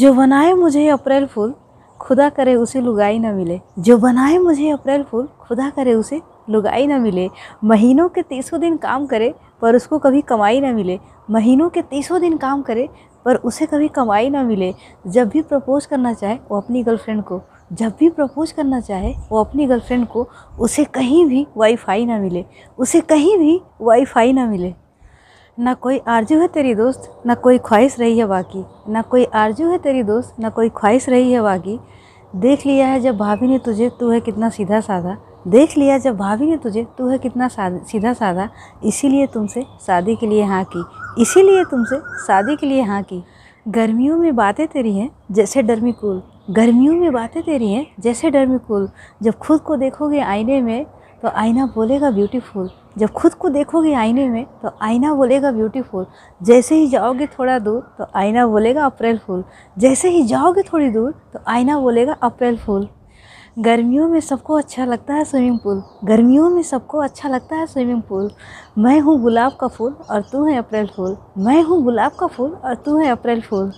जो बनाए मुझे अप्रैल फूल, खुदा करे उसे लुगाई ना मिले। जो बनाए मुझे अप्रैल फूल, खुदा करे उसे लुगाई ना मिले। महीनों के तीसों दिन काम करे, पर उसको कभी कमाई ना मिले। महीनों के तीसों दिन काम करे, पर उसे कभी कमाई ना मिले। जब भी प्रपोज करना चाहे, वो अपनी गर्लफ्रेंड को। जब भी प्रपोज करना चाहे, वो अपनी गर्लफ्रेंड को। उसे कहीं भी वाईफाई ना मिले। उसे कहीं भी वाईफाई ना मिले। ना कोई आरज़ू है तेरी दोस्त, ना कोई ख्वाहिश रही है बाकी। ना कोई आरज़ू है तेरी दोस्त, ना कोई ख्वाहिश रही है बाकी। देख लिया है जब भाभी ने तुझे, तू है कितना सीधा साधा। देख लिया जब भाभी ने तुझे, तू है कितना सीधा साधा। इसीलिए तुमसे शादी के लिए हाँ की। इसीलिए तुमसे शादी के लिए हाँ की। गर्मियों में बातें तेरी हैं जैसे डरमी कूल गर्मियों में बातें तेरी हैं जैसे डरमी कूल जब खुद को देखोगे आईने में तो आईना बोलेगा ब्यूटीफुल जब खुद को देखोगे आईने में तो आईना बोलेगा ब्यूटीफुल जैसे ही जाओगे थोड़ा दूर तो आईना बोलेगा अप्रैल फूल जैसे ही जाओगे थोड़ी दूर तो आईना बोलेगा अप्रैल फूल गर्मियों में सबको अच्छा लगता है स्विमिंग पूल गर्मियों में सबको अच्छा लगता है स्विमिंग पूल मैं हूँ गुलाब का फूल और तू है अप्रैल फूल मैं हूँ गुलाब का फूल और तू है अप्रैल फूल